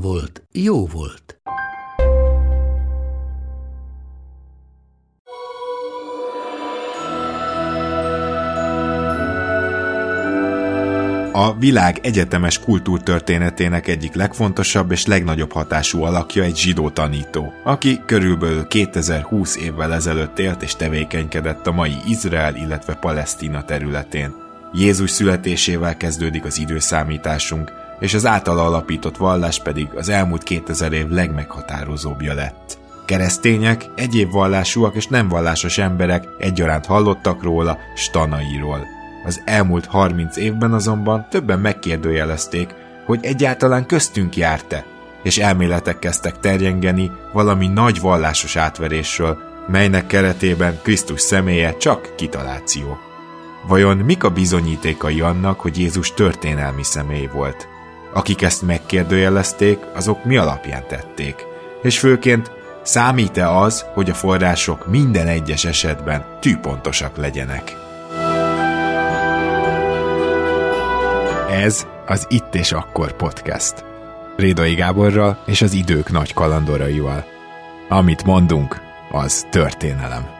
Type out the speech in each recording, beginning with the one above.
volt, jó volt. A világ egyetemes kultúrtörténetének egyik legfontosabb és legnagyobb hatású alakja egy zsidó tanító, aki körülbelül 2020 évvel ezelőtt élt és tevékenykedett a mai Izrael, illetve Palesztina területén. Jézus születésével kezdődik az időszámításunk, és az általa alapított vallás pedig az elmúlt 2000 év legmeghatározóbbja lett. Keresztények, egyéb vallásúak és nem vallásos emberek egyaránt hallottak róla, stanairól. Az elmúlt 30 évben azonban többen megkérdőjelezték, hogy egyáltalán köztünk járt-e, és elméletek kezdtek terjengeni valami nagy vallásos átverésről, melynek keretében Krisztus személye csak kitaláció. Vajon mik a bizonyítékai annak, hogy Jézus történelmi személy volt? Akik ezt megkérdőjelezték, azok mi alapján tették? És főként számít-e az, hogy a források minden egyes esetben tűpontosak legyenek? Ez az Itt és Akkor podcast. Rédai Gáborral és az idők nagy kalandoraival. Amit mondunk, az történelem.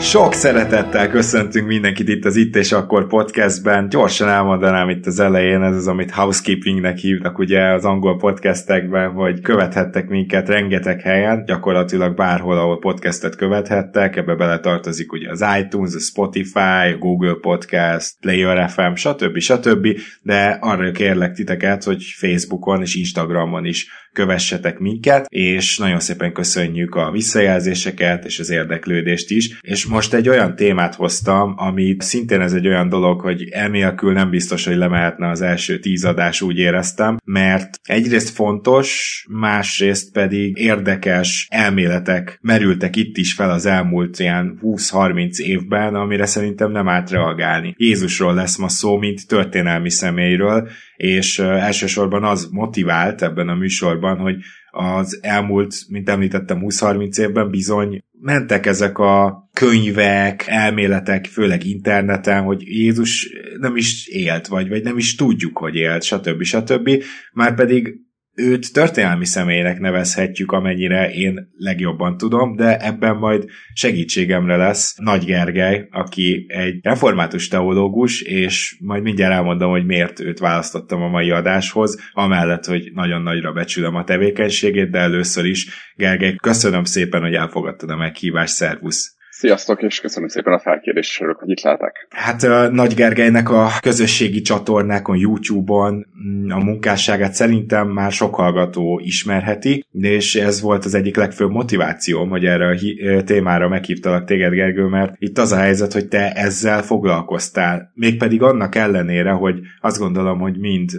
Sok szeretettel köszöntünk mindenkit itt az Itt és Akkor podcastben. Gyorsan elmondanám itt az elején, ez az, amit housekeepingnek hívnak ugye az angol podcastekben, hogy követhettek minket rengeteg helyen, gyakorlatilag bárhol, ahol podcastet követhettek, ebbe bele tartozik ugye az iTunes, a Spotify, a Google Podcast, Player FM, stb. stb. De arra kérlek titeket, hogy Facebookon és Instagramon is kövessetek minket, és nagyon szépen köszönjük a visszajelzéseket és az érdeklődést is. És most egy olyan témát hoztam, ami szintén ez egy olyan dolog, hogy elmélkül nem biztos, hogy lemehetne az első tíz adás, úgy éreztem, mert egyrészt fontos, másrészt pedig érdekes elméletek merültek itt is fel az elmúlt ilyen 20-30 évben, amire szerintem nem árt reagálni. Jézusról lesz ma szó, mint történelmi személyről, és elsősorban az motivált ebben a műsorban, hogy az elmúlt, mint említettem, 20-30 évben bizony mentek ezek a könyvek, elméletek, főleg interneten, hogy Jézus nem is élt, vagy, vagy nem is tudjuk, hogy élt, stb. stb. Már pedig őt történelmi személynek nevezhetjük, amennyire én legjobban tudom, de ebben majd segítségemre lesz Nagy Gergely, aki egy református teológus, és majd mindjárt elmondom, hogy miért őt választottam a mai adáshoz, amellett, hogy nagyon nagyra becsülöm a tevékenységét, de először is, Gergely, köszönöm szépen, hogy elfogadtad a meghívást, szervusz! Sziasztok, és köszönöm szépen a felkérést, és örülök, hogy itt lehetek. Hát Nagy Gergelynek a közösségi csatornákon, YouTube-on mm, a munkásságát szerintem már sok hallgató ismerheti, és ez volt az egyik legfőbb motivációm, hogy erre a témára meghívtalak téged, Gergő, mert itt az a helyzet, hogy te ezzel foglalkoztál. Mégpedig annak ellenére, hogy azt gondolom, hogy mind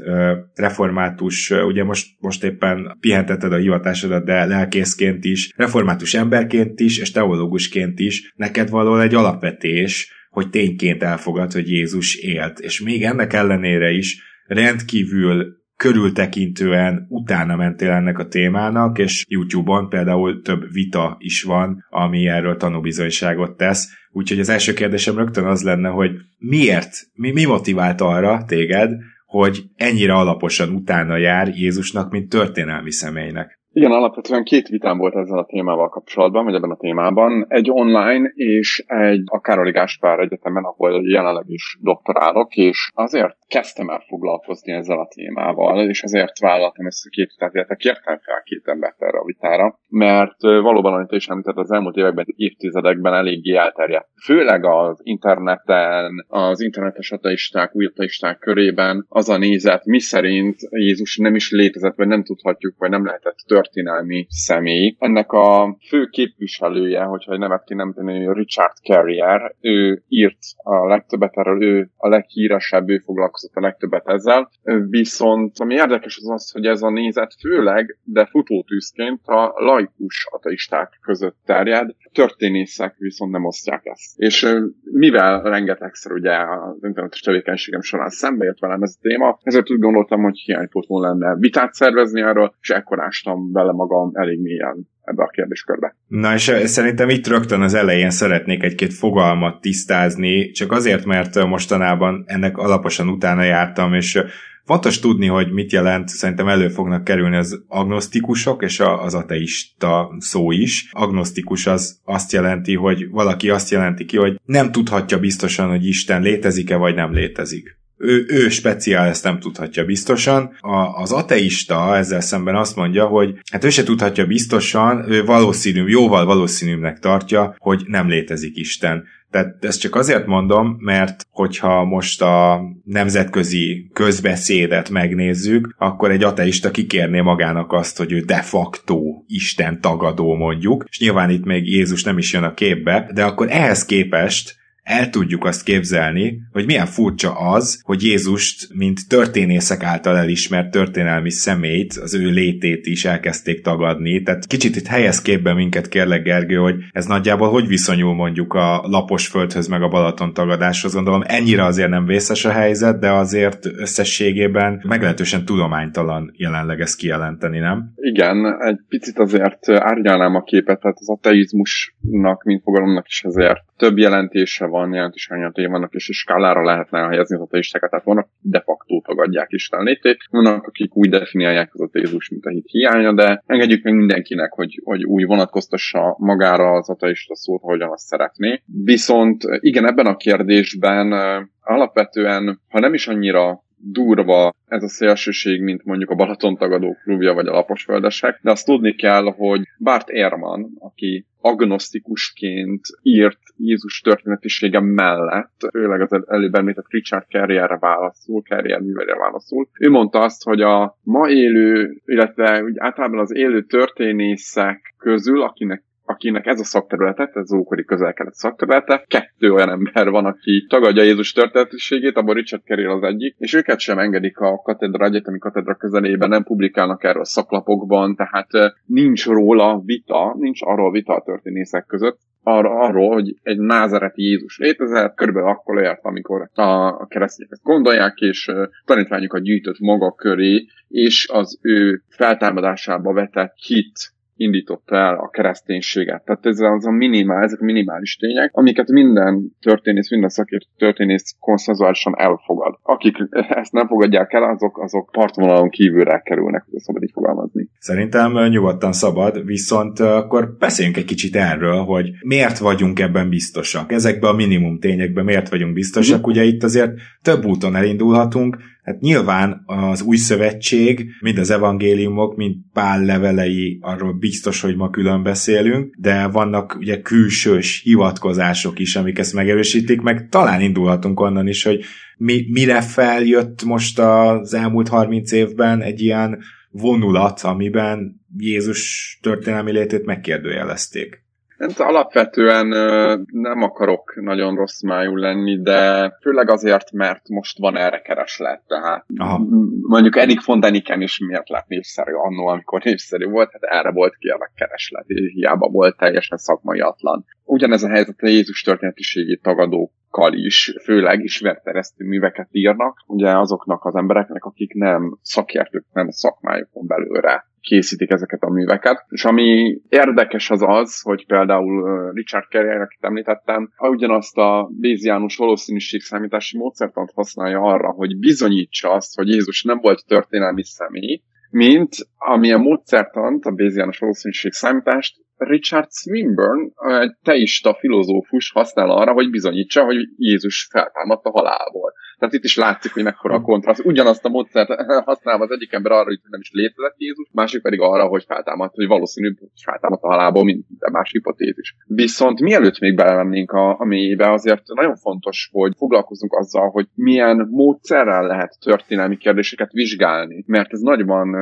református, ugye most, most éppen pihenteted a hivatásodat, de lelkészként is, református emberként is, és teológusként is neked való egy alapvetés, hogy tényként elfogad, hogy Jézus élt. És még ennek ellenére is rendkívül körültekintően utána mentél ennek a témának, és YouTube-on például több vita is van, ami erről tanúbizonyságot tesz. Úgyhogy az első kérdésem rögtön az lenne, hogy miért, mi, mi motivált arra téged, hogy ennyire alaposan utána jár Jézusnak, mint történelmi személynek? Igen, alapvetően két vitám volt ezzel a témával kapcsolatban, vagy ebben a témában. Egy online és egy a Károli Gáspár Egyetemen, ahol jelenleg is doktorálok, és azért kezdtem el foglalkozni ezzel a témával, és ezért vállaltam ezt a két tehát illetve kértem fel két embert erre a vitára, mert valóban, amit is említett, az elmúlt években, évtizedekben eléggé elterjedt. Főleg az interneten, az internetes ateisták, új ateisták körében az a nézet, mi szerint Jézus nem is létezett, vagy nem tudhatjuk, vagy nem lehetett történelmi személy. Ennek a fő képviselője, hogyha nevet ki nem tenni, Richard Carrier, ő írt a legtöbbet erről, ő a leghíresebb, ő foglalkozott a legtöbbet ezzel. Viszont ami érdekes az az, hogy ez a nézet főleg, de futótűzként a laikus ateisták között terjed, történészek viszont nem osztják ezt. És mivel rengetegszer ugye az internetes tevékenységem során szembe jött velem ez a téma, ezért úgy gondoltam, hogy hiánypótló lenne vitát szervezni erről, és ekkor ástam bele magam elég mélyen ebbe a kérdéskörbe. Na és szerintem itt rögtön az elején szeretnék egy-két fogalmat tisztázni, csak azért, mert mostanában ennek alaposan utána jártam, és Fontos tudni, hogy mit jelent, szerintem elő fognak kerülni az agnosztikusok és az ateista szó is. Agnosztikus az azt jelenti, hogy valaki azt jelenti ki, hogy nem tudhatja biztosan, hogy Isten létezik-e vagy nem létezik ő, ő speciál ezt nem tudhatja biztosan. A, az ateista ezzel szemben azt mondja, hogy hát ő se tudhatja biztosan, ő valószínű, jóval valószínűbbnek tartja, hogy nem létezik Isten. Tehát ezt csak azért mondom, mert hogyha most a nemzetközi közbeszédet megnézzük, akkor egy ateista kikérné magának azt, hogy ő de facto Isten tagadó mondjuk, és nyilván itt még Jézus nem is jön a képbe, de akkor ehhez képest el tudjuk azt képzelni, hogy milyen furcsa az, hogy Jézust, mint történészek által elismert történelmi személyt, az ő létét is elkezdték tagadni. Tehát kicsit itt helyez képbe minket, kérlek Gergő, hogy ez nagyjából hogy viszonyul mondjuk a lapos földhöz meg a Balaton tagadáshoz. Gondolom ennyire azért nem vészes a helyzet, de azért összességében meglehetősen tudománytalan jelenleg ezt kijelenteni, nem? Igen, egy picit azért árnyalnám a képet, tehát az ateizmusnak, mint fogalomnak is azért több jelentése van, jelentős hányaté vannak, és skálára lehetne helyezni az ateistákat, tehát vannak de facto tagadják Isten létét, vannak, akik úgy definiálják az ateizmus, mint a hit hiánya, de engedjük meg mindenkinek, hogy, hogy úgy vonatkoztassa magára az ateista szót, ahogyan azt szeretné. Viszont igen, ebben a kérdésben alapvetően, ha nem is annyira durva ez a szélsőség, mint mondjuk a Balaton tagadó klubja vagy a laposföldesek, de azt tudni kell, hogy Bart Ehrman, aki agnosztikusként írt Jézus történetisége mellett, főleg az előbb említett Richard Carrierre válaszul, Carrier művelére válaszul. Ő mondta azt, hogy a ma élő, illetve úgy általában az élő történészek közül, akinek akinek ez a szakterületet, ez az ókori közel-kelet szakterülete, kettő olyan ember van, aki tagadja Jézus történetiségét, abban Richard Carrier az egyik, és őket sem engedik a katedra, egyetemi katedra közelében, nem publikálnak erről a szaklapokban, tehát nincs róla vita, nincs arról vita a történészek között, arra, arról, hogy egy názereti Jézus létezett, körülbelül akkor ért, amikor a ezt gondolják, és tanítványokat gyűjtött maga köré, és az ő feltámadásába vetett hit indította el a kereszténységet. Tehát ez az a minimál, ezek minimális tények, amiket minden történész, minden szakértő történész konszenzuálisan elfogad. Akik ezt nem fogadják el, azok, azok partvonalon kívülre kerülnek, hogy szabad így fogalmazni. Szerintem nyugodtan szabad, viszont akkor beszéljünk egy kicsit erről, hogy miért vagyunk ebben biztosak. Ezekben a minimum tényekben miért vagyunk biztosak. Mm. Ugye itt azért több úton elindulhatunk, Hát nyilván az új szövetség, mind az evangéliumok, mind Pál levelei, arról biztos, hogy ma külön beszélünk, de vannak ugye külsős hivatkozások is, amik ezt megerősítik, meg talán indulhatunk onnan is, hogy mi, mire feljött most az elmúlt 30 évben egy ilyen vonulat, amiben Jézus történelmi létét megkérdőjelezték. Hát alapvetően nem akarok nagyon rossz májú lenni, de főleg azért, mert most van erre kereslet. Tehát Aha. mondjuk Erik von Deniken is miért lett népszerű annó, amikor népszerű volt, hát erre volt ki a kereslet, és hiába volt teljesen szakmai atlan. Ugyanez a helyzet a Jézus történetiségét tagadókkal is, főleg ismerteresztő műveket írnak, ugye azoknak az embereknek, akik nem szakértők, nem szakmájukon belőle készítik ezeket a műveket. És ami érdekes az az, hogy például Richard Carrier, akit említettem, ugyanazt a Béziánus valószínűségszámítási módszertant használja arra, hogy bizonyítsa azt, hogy Jézus nem volt történelmi személy, mint amilyen módszertant, a Béziánus valószínűségszámítást Richard Swinburne, egy teista filozófus használ arra, hogy bizonyítsa, hogy Jézus feltámadt a halálból. Tehát itt is látszik, hogy mekkora a kontraszt. Ugyanazt a módszert használva az egyik ember arra, hogy nem is létezett Jézus, másik pedig arra, hogy feltámadt, hogy valószínű, hogy feltámadt a halából, mint de más hipotézis. Viszont mielőtt még belemennénk a, a mélyébe, azért nagyon fontos, hogy foglalkozunk azzal, hogy milyen módszerrel lehet történelmi kérdéseket vizsgálni, mert ez nagyban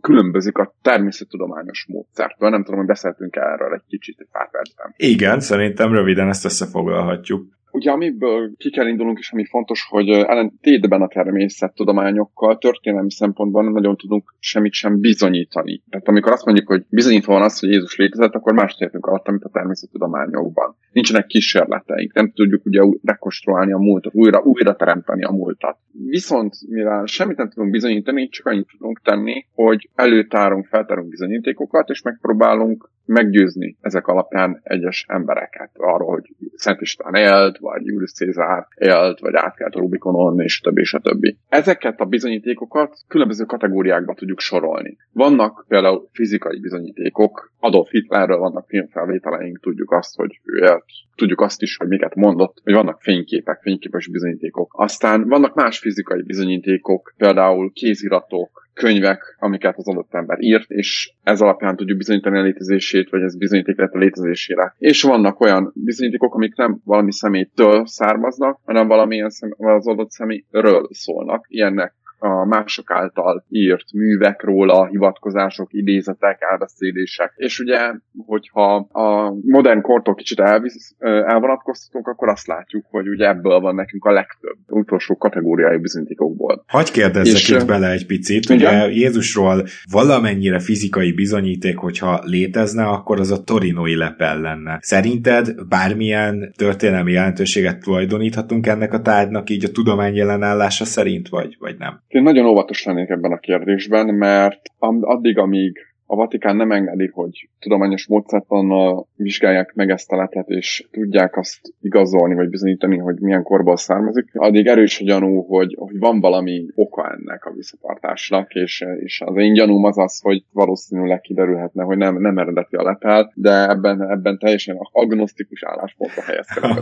különbözik a természettudományos módszertől. Nem tudom, hogy beszéltünk erről egy kicsit egy pár percben. Igen, szerintem röviden ezt összefoglalhatjuk. Ugye amiből ki kell indulnunk, és ami fontos, hogy ellentétben a természettudományokkal történelmi szempontból nem nagyon tudunk semmit sem bizonyítani. Tehát amikor azt mondjuk, hogy bizonyítva van az, hogy Jézus létezett, akkor más értünk alatt, mint a természettudományokban. Nincsenek kísérleteink, nem tudjuk ugye rekonstruálni a múltat, újra, újra teremteni a múltat. Viszont, mivel semmit nem tudunk bizonyítani, csak annyit tudunk tenni, hogy előtárunk, feltárunk bizonyítékokat, és megpróbálunk meggyőzni ezek alapján egyes embereket arról, hogy Szent István élt, vagy Julius Cézár élt, vagy átkelt a Rubikonon, és többi, és a többi. Ezeket a bizonyítékokat különböző kategóriákba tudjuk sorolni. Vannak például fizikai bizonyítékok, Adolf Hitlerről vannak filmfelvételeink, tudjuk azt, hogy ő élt, tudjuk azt is, hogy miket mondott, hogy vannak fényképek, fényképes bizonyítékok. Aztán vannak más fizikai bizonyítékok, például kéziratok, könyvek, amiket az adott ember írt, és ez alapján tudjuk bizonyítani a létezését, vagy ez bizonyíték lehet a létezésére. És vannak olyan bizonyítékok, amik nem valami személytől származnak, hanem valamilyen szem, az adott személyről szólnak. Ilyennek a mások által írt művek róla, hivatkozások, idézetek, elbeszélések. És ugye, hogyha a modern kortól kicsit elvisz, elvonatkoztatunk, akkor azt látjuk, hogy ugye ebből van nekünk a legtöbb utolsó kategóriájú bizonyítékokból. Hagy kérdezzek és, itt bele egy picit. Ugye ugye Jézusról valamennyire fizikai bizonyíték, hogyha létezne, akkor az a torinoi lepel lenne. Szerinted bármilyen történelmi jelentőséget tulajdoníthatunk ennek a tárgynak így a tudomány jelenállása szerint, vagy, vagy nem? Én nagyon óvatos lennék ebben a kérdésben, mert addig, amíg a Vatikán nem engedi, hogy tudományos módszertannal vizsgálják meg ezt a letet, és tudják azt igazolni, vagy bizonyítani, hogy milyen korból származik, addig erős a gyanú, hogy, hogy van valami oka ennek a visszatartásnak, és, és az én gyanúm az az, hogy valószínűleg kiderülhetne, hogy nem, nem eredeti a lepel, de ebben, ebben teljesen agnosztikus álláspontra helyezkedek.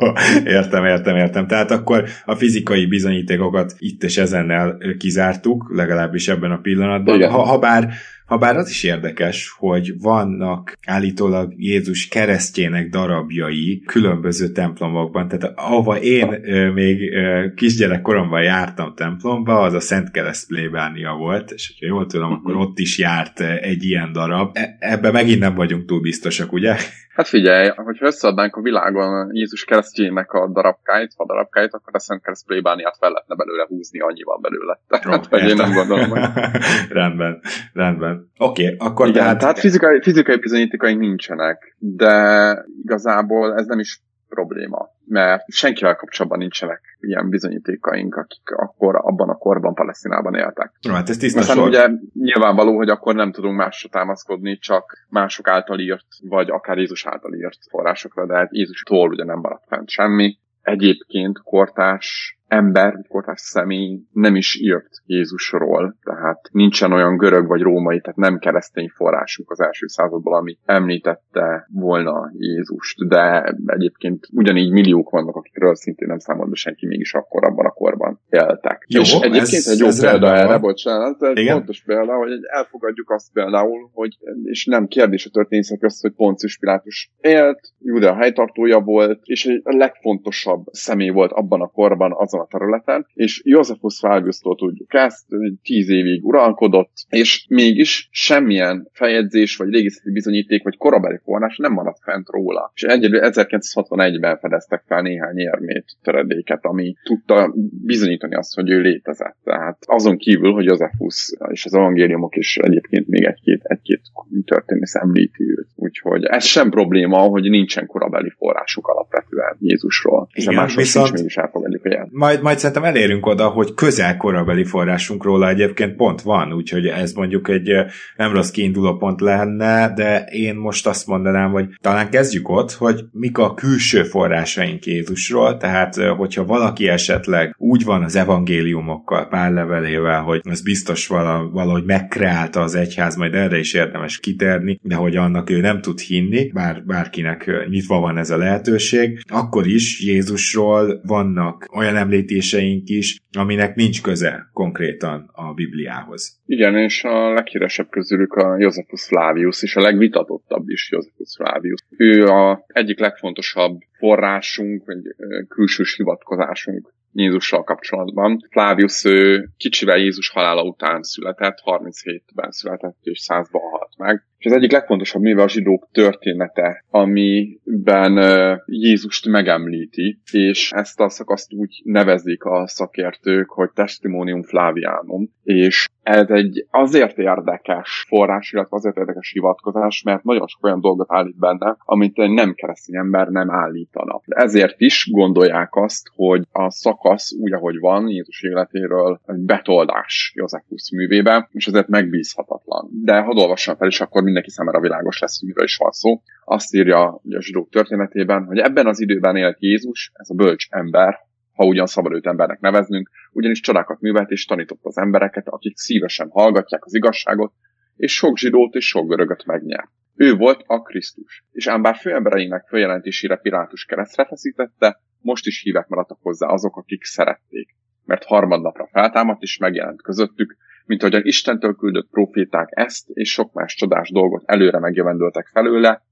értem, értem, értem. Tehát akkor a fizikai bizonyítékokat itt és ezennel kizártuk, legalábbis ebben a pillanatban. Ha, ha bár Habár az is érdekes, hogy vannak állítólag Jézus keresztjének darabjai különböző templomokban, tehát ahova én ö, még ö, kisgyerekkoromban jártam templomba, az a Szent Kereszt plébánia volt, és ha jól tudom, akkor mhm. ott is járt egy ilyen darab. E- ebben megint nem vagyunk túl biztosak, ugye? Hát figyelj, hogyha összeadnánk a világon Jézus keresztjének a darabkáit, a darabkáit, akkor a Szent Kereszt plébániát fel lehetne belőle húzni, annyi van belőle. Tehát, hogy én nem gondolom. Rendben, rendben. Oké, okay, akkor Igen, tehát... tehát fizikai, fizikai bizonyítékaink nincsenek, de igazából ez nem is probléma, mert senkivel kapcsolatban nincsenek ilyen bizonyítékaink, akik akkor abban a korban Palesztinában éltek. No, hát ez tiszta Aztán ugye nyilvánvaló, hogy akkor nem tudunk másra támaszkodni, csak mások által írt, vagy akár Jézus által írt forrásokra, de hát Jézustól ugye nem maradt fent semmi. Egyébként kortás ember, kortás személy nem is írt Jézusról, tehát nincsen olyan görög vagy római, tehát nem keresztény forrásunk az első századból, ami említette volna Jézust, de egyébként ugyanígy milliók vannak, akikről szintén nem számolt be senki, mégis akkor abban a korban éltek. Jó, És egyébként ez, egy jó ez példa erre, van. bocsánat, egy Igen? fontos példa, hogy elfogadjuk azt például, hogy, és nem kérdés a történészek közt, hogy Poncius Pilátus élt, Judea helytartója volt, és egy a legfontosabb személy volt abban a korban, azon a területen, és Josephus Valgusztól tudjuk ezt, hogy tíz évig uralkodott, és mégis semmilyen feljegyzés, vagy régészeti bizonyíték, vagy korabeli forrás nem maradt fent róla. És egyedül 1961-ben fedeztek fel néhány érmét, töredéket, ami tudta bizonyítani azt, hogy ő létezett. Tehát azon kívül, hogy Josephus és az evangéliumok is egyébként még egy-két, egy-két történész említi őt. Úgyhogy ez sem probléma, hogy nincsen korabeli forrásuk alapvetően Jézusról. Hiszen Igen, mások viszont- is mégis elfogadjuk, hogy el. Majd, majd szerintem elérünk oda, hogy közel korabeli forrásunk róla egyébként pont van, úgyhogy ez mondjuk egy nem rossz kiinduló pont lenne, de én most azt mondanám, hogy talán kezdjük ott, hogy mik a külső forrásaink Jézusról, tehát hogyha valaki esetleg úgy van az evangéliumokkal, pár levelével, hogy ez biztos vala, valahogy megkreálta az egyház, majd erre is érdemes kiterni, de hogy annak ő nem tud hinni, bár bárkinek nyitva van ez a lehetőség, akkor is Jézusról vannak olyan említéseink is, aminek nincs köze konkrétan a Bibliához. Igen, és a leghíresebb közülük a Josephus Flavius, és a legvitatottabb is Josephus Flavius. Ő a egyik legfontosabb forrásunk, vagy külsős hivatkozásunk Jézussal kapcsolatban. Flavius ő kicsivel Jézus halála után született, 37-ben született, és 100-ban halt meg. És az egyik legfontosabb műve a zsidók története, amiben Jézust megemlíti, és ezt a szakaszt úgy nevezik a szakértők, hogy Testimonium Flavianum, és ez egy azért érdekes forrás, illetve azért érdekes hivatkozás, mert nagyon sok olyan dolgot állít benne, amit egy nem keresztény ember nem állítana. Ezért is gondolják azt, hogy a szakasz úgy, ahogy van, Jézus életéről egy betoldás Józsefus művébe, és ezért megbízhatatlan. De ha olvassam fel, és akkor mindenki számára világos lesz, hogy miről is van szó. Azt írja a zsidók történetében, hogy ebben az időben élt Jézus, ez a bölcs ember, ha ugyan szabad őt embernek neveznünk, ugyanis csodákat művelt és tanított az embereket, akik szívesen hallgatják az igazságot, és sok zsidót és sok görögöt megnyert. Ő volt a Krisztus, és ám bár főembereinek följelentésére Pilátus keresztre feszítette, most is hívek maradtak hozzá azok, akik szerették. Mert harmadnapra feltámadt és megjelent közöttük, mint ahogyan Istentől küldött proféták ezt és sok más csodás dolgot előre megjövendöltek felőle,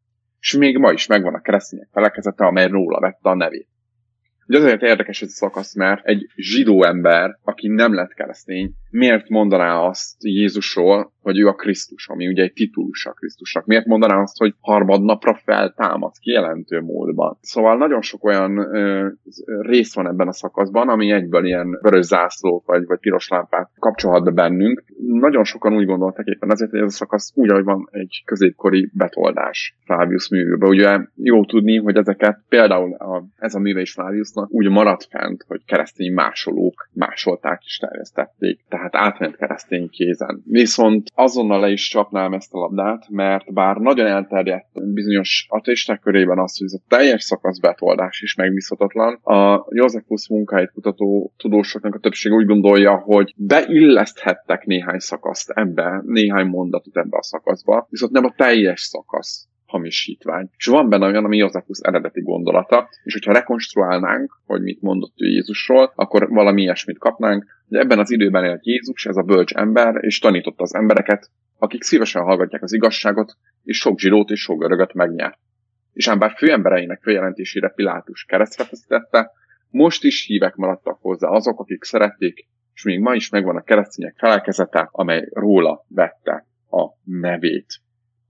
és még ma is megvan a keresztények felekezete, amely róla vette a nevét. Ugye azért érdekes ez a szakasz, mert egy zsidó ember, aki nem lett keresztény, miért mondaná azt Jézusról, hogy ő a Krisztus, ami ugye egy titulus a Krisztusnak. Miért mondaná azt, hogy harmadnapra feltámad kijelentő módban? Szóval nagyon sok olyan ö, rész van ebben a szakaszban, ami egyből ilyen vörös zászlót vagy, vagy piros lámpát kapcsolhat be bennünk. Nagyon sokan úgy gondoltak éppen azért, hogy ez a szakasz úgy, ahogy van egy középkori betoldás Flavius művőbe. Ugye jó tudni, hogy ezeket például a, ez a műve is Flaviusnak úgy maradt fent, hogy keresztény másolók másolták és terjesztették. Tehát átment keresztény kézen. Viszont azonnal le is csapnám ezt a labdát, mert bár nagyon elterjedt bizonyos ateisták körében az, hogy ez a teljes szakasz betoldás is megbízhatatlan, a Józefus munkáit kutató tudósoknak a többség úgy gondolja, hogy beilleszthettek néhány szakaszt ebbe, néhány mondatot ebbe a szakaszba, viszont nem a teljes szakasz hamisítvány. És van benne olyan, ami Józefus eredeti gondolata, és hogyha rekonstruálnánk, hogy mit mondott ő Jézusról, akkor valami ilyesmit kapnánk, hogy ebben az időben élt Jézus, ez a bölcs ember, és tanította az embereket, akik szívesen hallgatják az igazságot, és sok zsidót és sok görögöt megnyert. És ám bár főembereinek följelentésére Pilátus keresztre feszítette, most is hívek maradtak hozzá azok, akik szerették, és még ma is megvan a keresztények felelkezete, amely róla vette a nevét.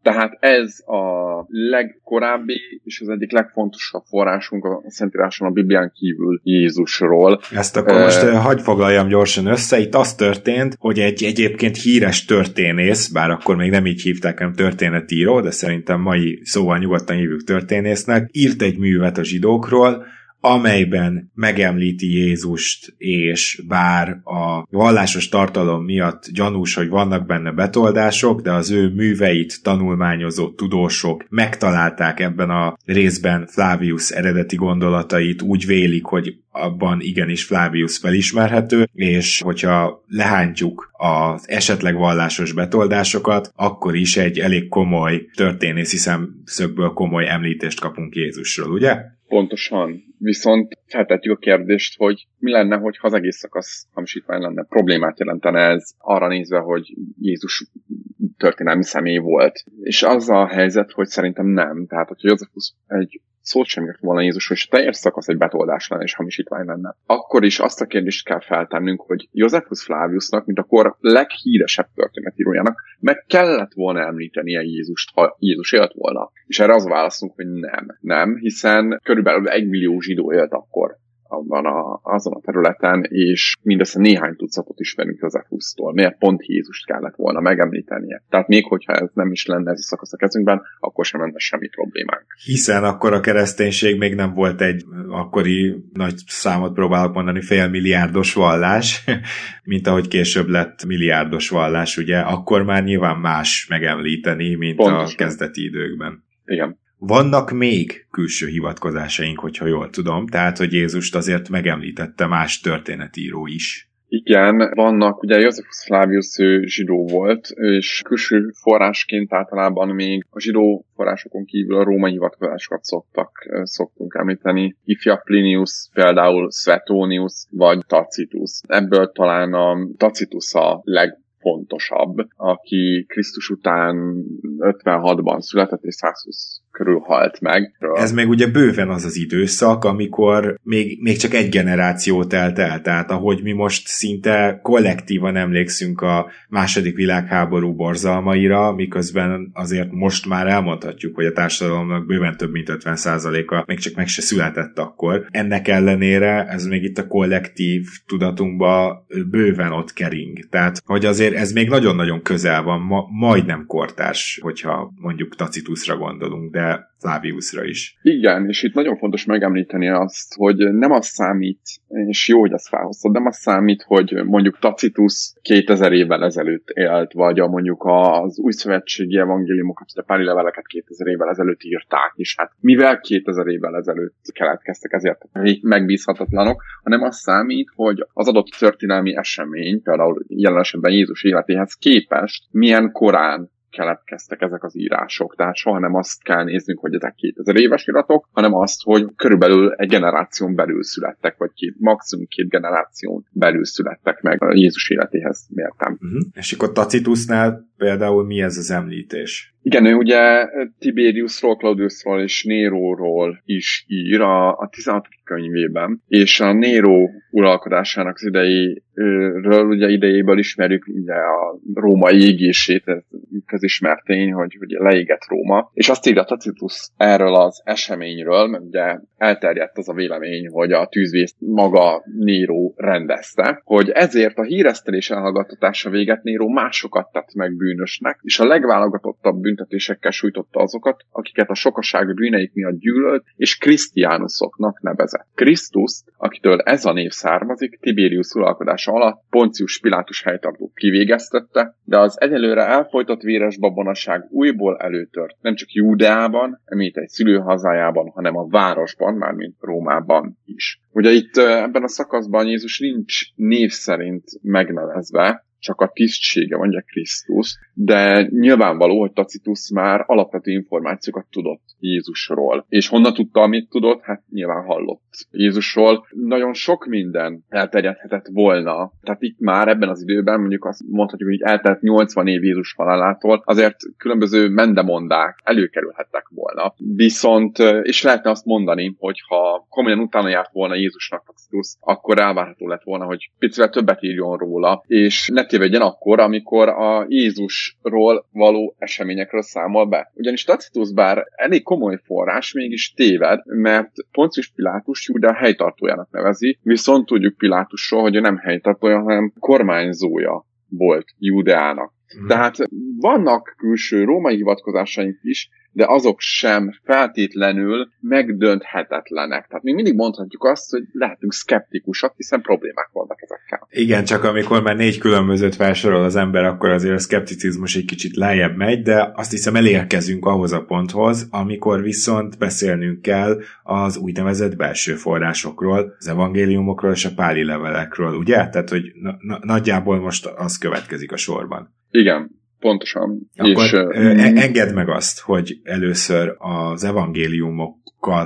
Tehát ez a legkorábbi és az egyik legfontosabb forrásunk a Szentíráson a Biblián kívül Jézusról. Ezt akkor most uh, hagyj foglaljam gyorsan össze. Itt az történt, hogy egy egyébként híres történész, bár akkor még nem így hívták, hanem történetíró, de szerintem mai szóval nyugodtan hívjuk történésznek, írt egy művet a zsidókról, amelyben megemlíti Jézust, és bár a vallásos tartalom miatt gyanús, hogy vannak benne betoldások, de az ő műveit tanulmányozó tudósok megtalálták ebben a részben Flavius eredeti gondolatait, úgy vélik, hogy abban igenis Flavius felismerhető, és hogyha lehántjuk az esetleg vallásos betoldásokat, akkor is egy elég komoly történészi szemszögből komoly említést kapunk Jézusról, ugye? Pontosan. Viszont feltetjük a kérdést, hogy mi lenne, hogy az egész szakasz hamisítvány lenne. Problémát jelentene ez arra nézve, hogy Jézus történelmi személy volt. És az a helyzet, hogy szerintem nem. Tehát, hogyha Józsefus egy szót sem írt volna Jézus, hogy teljes szakasz egy betoldás lenne és hamisítvány lenne. Akkor is azt a kérdést kell feltennünk, hogy Josephus Flaviusnak, mint a kor leghíresebb történetírójának, meg kellett volna említenie Jézust, ha Jézus élt volna. És erre az válaszunk, hogy nem. Nem, hiszen körülbelül egy millió zsidó élt akkor abban a, azon a területen, és mindössze néhány tucatot ismerünk Józsefusztól. Miért pont Jézust kellett volna megemlítenie? Tehát még hogyha ez nem is lenne ez a szakasz a kezünkben, akkor sem lenne semmi problémánk. Hiszen akkor a kereszténység még nem volt egy akkori nagy számot próbálok mondani, félmilliárdos vallás, mint ahogy később lett milliárdos vallás, ugye? Akkor már nyilván más megemlíteni, mint Pontosan. a kezdeti időkben. Igen. Vannak még külső hivatkozásaink, hogyha jól tudom, tehát, hogy Jézust azért megemlítette más történetíró is. Igen, vannak, ugye Josephus Flavius ő zsidó volt, és külső forrásként általában még a zsidó forrásokon kívül a római hivatkozásokat szoktak, szoktunk említeni. Ifja Plinius, például Suetonius, vagy Tacitus. Ebből talán a Tacitus a leg fontosabb, aki Krisztus után 56-ban született és 120 körül halt meg. Ez meg ugye bőven az az időszak, amikor még, még csak egy generáció telt el, tehát ahogy mi most szinte kollektívan emlékszünk a második világháború borzalmaira, miközben azért most már elmondhatjuk, hogy a társadalomnak bőven több mint 50%-a még csak meg se született akkor. Ennek ellenére ez még itt a kollektív tudatunkba bőven ott kering. Tehát, hogy azért ez még nagyon-nagyon közel van, ma, majdnem kortárs, hogyha mondjuk Tacitusra gondolunk, de Flaviusra is. Igen, és itt nagyon fontos megemlíteni azt, hogy nem az számít, és jó, hogy ezt felhoztad, nem az számít, hogy mondjuk Tacitus 2000 évvel ezelőtt élt, vagy a mondjuk az új szövetségi evangéliumokat, vagy a pári leveleket 2000 évvel ezelőtt írták, és hát mivel 2000 évvel ezelőtt keletkeztek, ezért megbízhatatlanok, hanem az számít, hogy az adott történelmi esemény, például jelen esetben Jézus életéhez képest milyen korán keletkeztek ezek az írások. Tehát soha nem azt kell néznünk, hogy ezek 2000 éves iratok, hanem azt, hogy körülbelül egy generáción belül születtek, vagy két, maximum két generáción belül születtek meg a Jézus életéhez mértem. Uh-huh. És akkor Tacitusnál például mi ez az említés? Igen, ő ugye Tiberiusról, Claudiusról és Néróról is ír a, a 16. könyvében, és a Néró uralkodásának az idejéről, ugye idejéből ismerjük ugye a Róma égését, ez közismert tény, hogy ugye leégett Róma, és azt írja Tacitus erről az eseményről, mert ugye elterjedt az a vélemény, hogy a tűzvészt maga Néró rendezte, hogy ezért a híresztelés elhallgattatása véget Néró másokat tett meg bűnösnek, és a legválogatottabb büntetésekkel sújtotta azokat, akiket a sokaság bűneik miatt gyűlölt, és krisztiánuszoknak nevezett. Krisztuszt, akitől ez a név származik, Tiberius uralkodása alatt Poncius Pilátus helytartó kivégeztette, de az egyelőre elfolytott véres babonaság újból előtört, nem csak Júdeában, mint egy szülőhazájában, hanem a városban, mármint Rómában is. Ugye itt ebben a szakaszban Jézus nincs név szerint megnevezve, csak a tisztsége, mondja Krisztus, de nyilvánvaló, hogy Tacitus már alapvető információkat tudott Jézusról. És honnan tudta, amit tudott? Hát nyilván hallott Jézusról. Nagyon sok minden elterjedhetett volna. Tehát itt már ebben az időben, mondjuk azt mondhatjuk, hogy eltelt 80 év Jézus halálától, azért különböző mendemondák előkerülhettek volna. Viszont, és lehetne azt mondani, hogy ha komolyan utána járt volna Jézusnak Tacitus, akkor elvárható lett volna, hogy picivel többet írjon róla, és ne tévedjen akkor, amikor a Jézusról való eseményekről számol be. Ugyanis Tacitus bár elég komoly forrás, mégis téved, mert Poncius Pilátus Júdea helytartójának nevezi, viszont tudjuk Pilátusról, hogy ő nem helytartója, hanem kormányzója volt Júdeának. Mm. Tehát vannak külső római hivatkozásaink is, de azok sem feltétlenül megdönthetetlenek. Tehát mi mindig mondhatjuk azt, hogy lehetünk szkeptikusak, hiszen problémák vannak ezekkel. Igen, csak amikor már négy különbözőt felsorol az ember, akkor azért a szkepticizmus egy kicsit lejjebb megy, de azt hiszem elérkezünk ahhoz a ponthoz, amikor viszont beszélnünk kell az úgynevezett belső forrásokról, az evangéliumokról és a páli levelekről, ugye? Tehát, hogy na- na- nagyjából most az következik a sorban. Igen, Pontosan. Akkor és, uh, engedd meg azt, hogy először az evangéliumok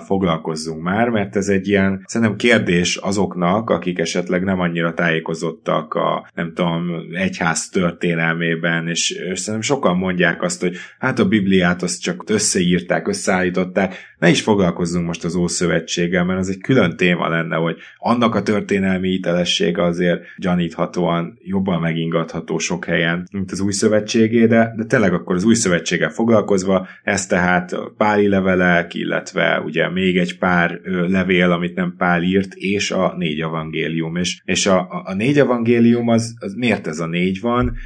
foglalkozzunk már, mert ez egy ilyen, szerintem kérdés azoknak, akik esetleg nem annyira tájékozottak a, nem tudom, egyház történelmében, és, és szerintem sokan mondják azt, hogy hát a Bibliát azt csak összeírták, összeállították, ne is foglalkozzunk most az Ószövetséggel, mert az egy külön téma lenne, hogy annak a történelmi hitelessége azért gyaníthatóan jobban megingatható sok helyen, mint az Új Szövetségé, de, de tényleg akkor az Új Szövetséggel foglalkozva, ez tehát páli levelek, illetve ugye még egy pár levél, amit nem Pál írt, és a négy evangélium. És, és a, a négy evangélium, az, az miért ez a négy van?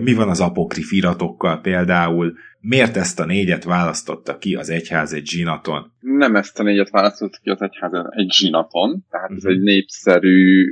Mi van az apokrif iratokkal például? Miért ezt a négyet választotta ki az egyház egy zsinaton? Nem ezt a négyet választotta ki az egyház egy zsinaton, tehát ez egy népszerű,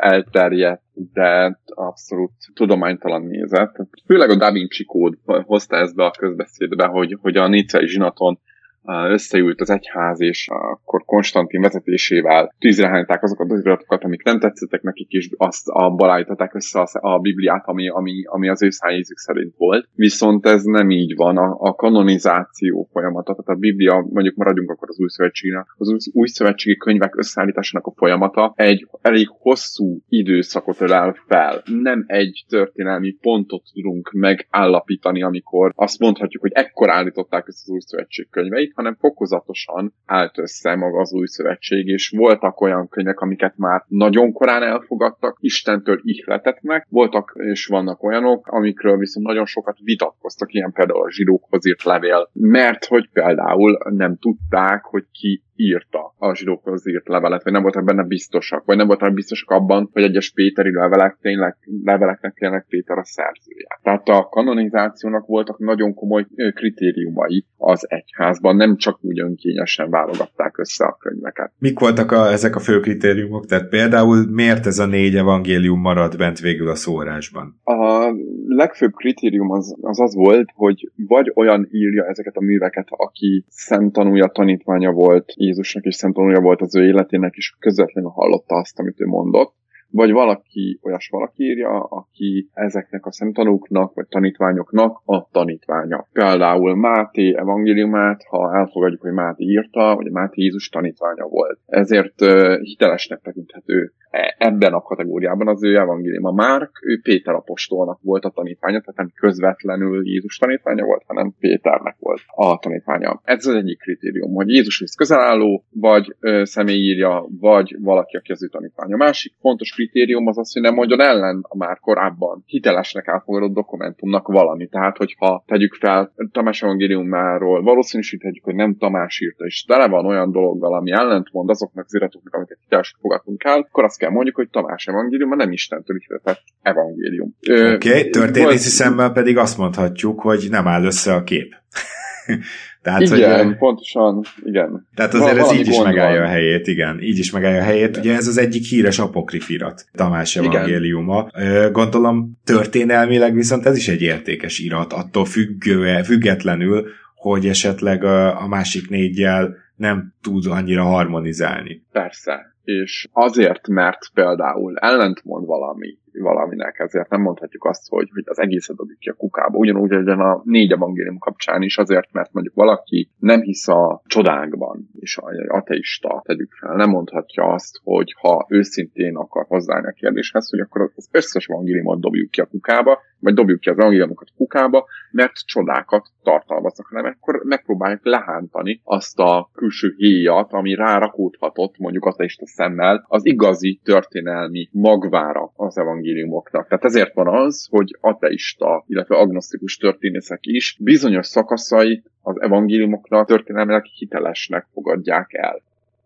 elterjedt, de abszolút tudománytalan nézet. Főleg a Da Vinci kód hozta ezt be a közbeszédbe, hogy, hogy a négyszerű zsinaton összeült az egyház, és akkor Konstantin vezetésével tűzrehányták azokat az iratokat, amik nem tetszettek nekik, és azt abból állították össze a Bibliát, ami, ami, ami az ő szájézük szerint volt. Viszont ez nem így van. A, a kanonizáció folyamata, tehát a Biblia, mondjuk maradjunk akkor az új szövetségnek, az új szövetségi könyvek összeállításának a folyamata egy elég hosszú időszakot ölel fel. Nem egy történelmi pontot tudunk megállapítani, amikor azt mondhatjuk, hogy ekkor állították össze az új szövetség könyveit, hanem fokozatosan állt össze maga az új szövetség, és voltak olyan könyvek, amiket már nagyon korán elfogadtak, Istentől ihletetnek, voltak és vannak olyanok, amikről viszont nagyon sokat vitatkoztak, ilyen például a zsidókhoz írt levél, mert hogy például nem tudták, hogy ki írta a zsidókhoz írt levelet, vagy nem voltak benne biztosak, vagy nem voltak biztosak abban, hogy egyes Péteri levelek tényleg, leveleknek tényleg Péter a szerzője. Tehát a kanonizációnak voltak nagyon komoly kritériumai az egyházban, nem csak úgy önkényesen válogatták össze a könyveket. Mik voltak a, ezek a fő kritériumok? Tehát például miért ez a négy evangélium maradt bent végül a szórásban? A legfőbb kritérium az, az az volt, hogy vagy olyan írja ezeket a műveket, aki szemtanúja, tanítványa volt Jézusnak, és szemtanúja volt az ő életének, és közvetlenül hallotta azt, amit ő mondott, vagy valaki, olyas valaki írja, aki ezeknek a szemtanúknak, vagy tanítványoknak a tanítványa. Például Máté evangéliumát, ha elfogadjuk, hogy Máté írta, vagy Máté Jézus tanítványa volt. Ezért uh, hitelesnek tekinthető E, ebben a kategóriában az ő evangéliuma. Márk, ő Péter apostolnak volt a tanítványa, tehát nem közvetlenül Jézus tanítványa volt, hanem Péternek volt a tanítványa. Ez az egyik kritérium, hogy Jézushoz közel álló, vagy ö, személy írja, vagy valaki, aki az ő tanítványa. Másik fontos kritérium az az, hogy nem mondjon ellen a már korábban hitelesnek elfogadott dokumentumnak valami. Tehát, hogyha tegyük fel Tamás evangéliumáról, valószínűsíthetjük, hogy nem Tamás írta, és tele van olyan dologgal, ami ellentmond azoknak az iratoknak, amiket hitelesnek fogadtunk el, akkor azt kell mondjuk, hogy Tamás evangélium nem Istentől ihletett evangélium. Oké, okay, történészi volt... szemben pedig azt mondhatjuk, hogy nem áll össze a kép. Tehát, igen, hogy, pontosan, igen. Tehát azért Val- ez így is megállja van. a helyét, igen, így is megállja a helyét. Igen. Ugye ez az egyik híres apokrifirat, Tamás evangéliuma. Igen. Gondolom történelmileg viszont ez is egy értékes irat, attól függő, függetlenül, hogy esetleg a, a másik négyel nem tud annyira harmonizálni. Persze, és azért, mert például ellentmond valami valaminek, ezért nem mondhatjuk azt, hogy, hogy az egészet dobjuk ki a kukába. Ugyanúgy legyen a négy evangélium kapcsán is azért, mert mondjuk valaki nem hisz a csodákban, és a ateista tegyük fel, nem mondhatja azt, hogy ha őszintén akar hozzáállni a kérdéshez, hogy akkor az összes evangéliumot dobjuk ki a kukába, vagy dobjuk ki az evangéliumokat kukába, mert csodákat tartalmaznak, hanem akkor megpróbáljuk lehántani azt a külső héjat, ami rárakódhatott mondjuk ateista szemmel az igazi történelmi magvára az evangélium evangéliumoknak. Tehát ezért van az, hogy ateista, illetve agnosztikus történészek is bizonyos szakaszait az evangéliumoknak történelmileg hitelesnek fogadják el.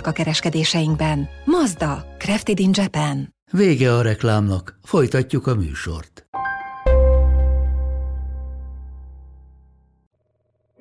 kereskedéseinkben. Mazda, Crafted in Japan. Vége a reklámnak, folytatjuk a műsort.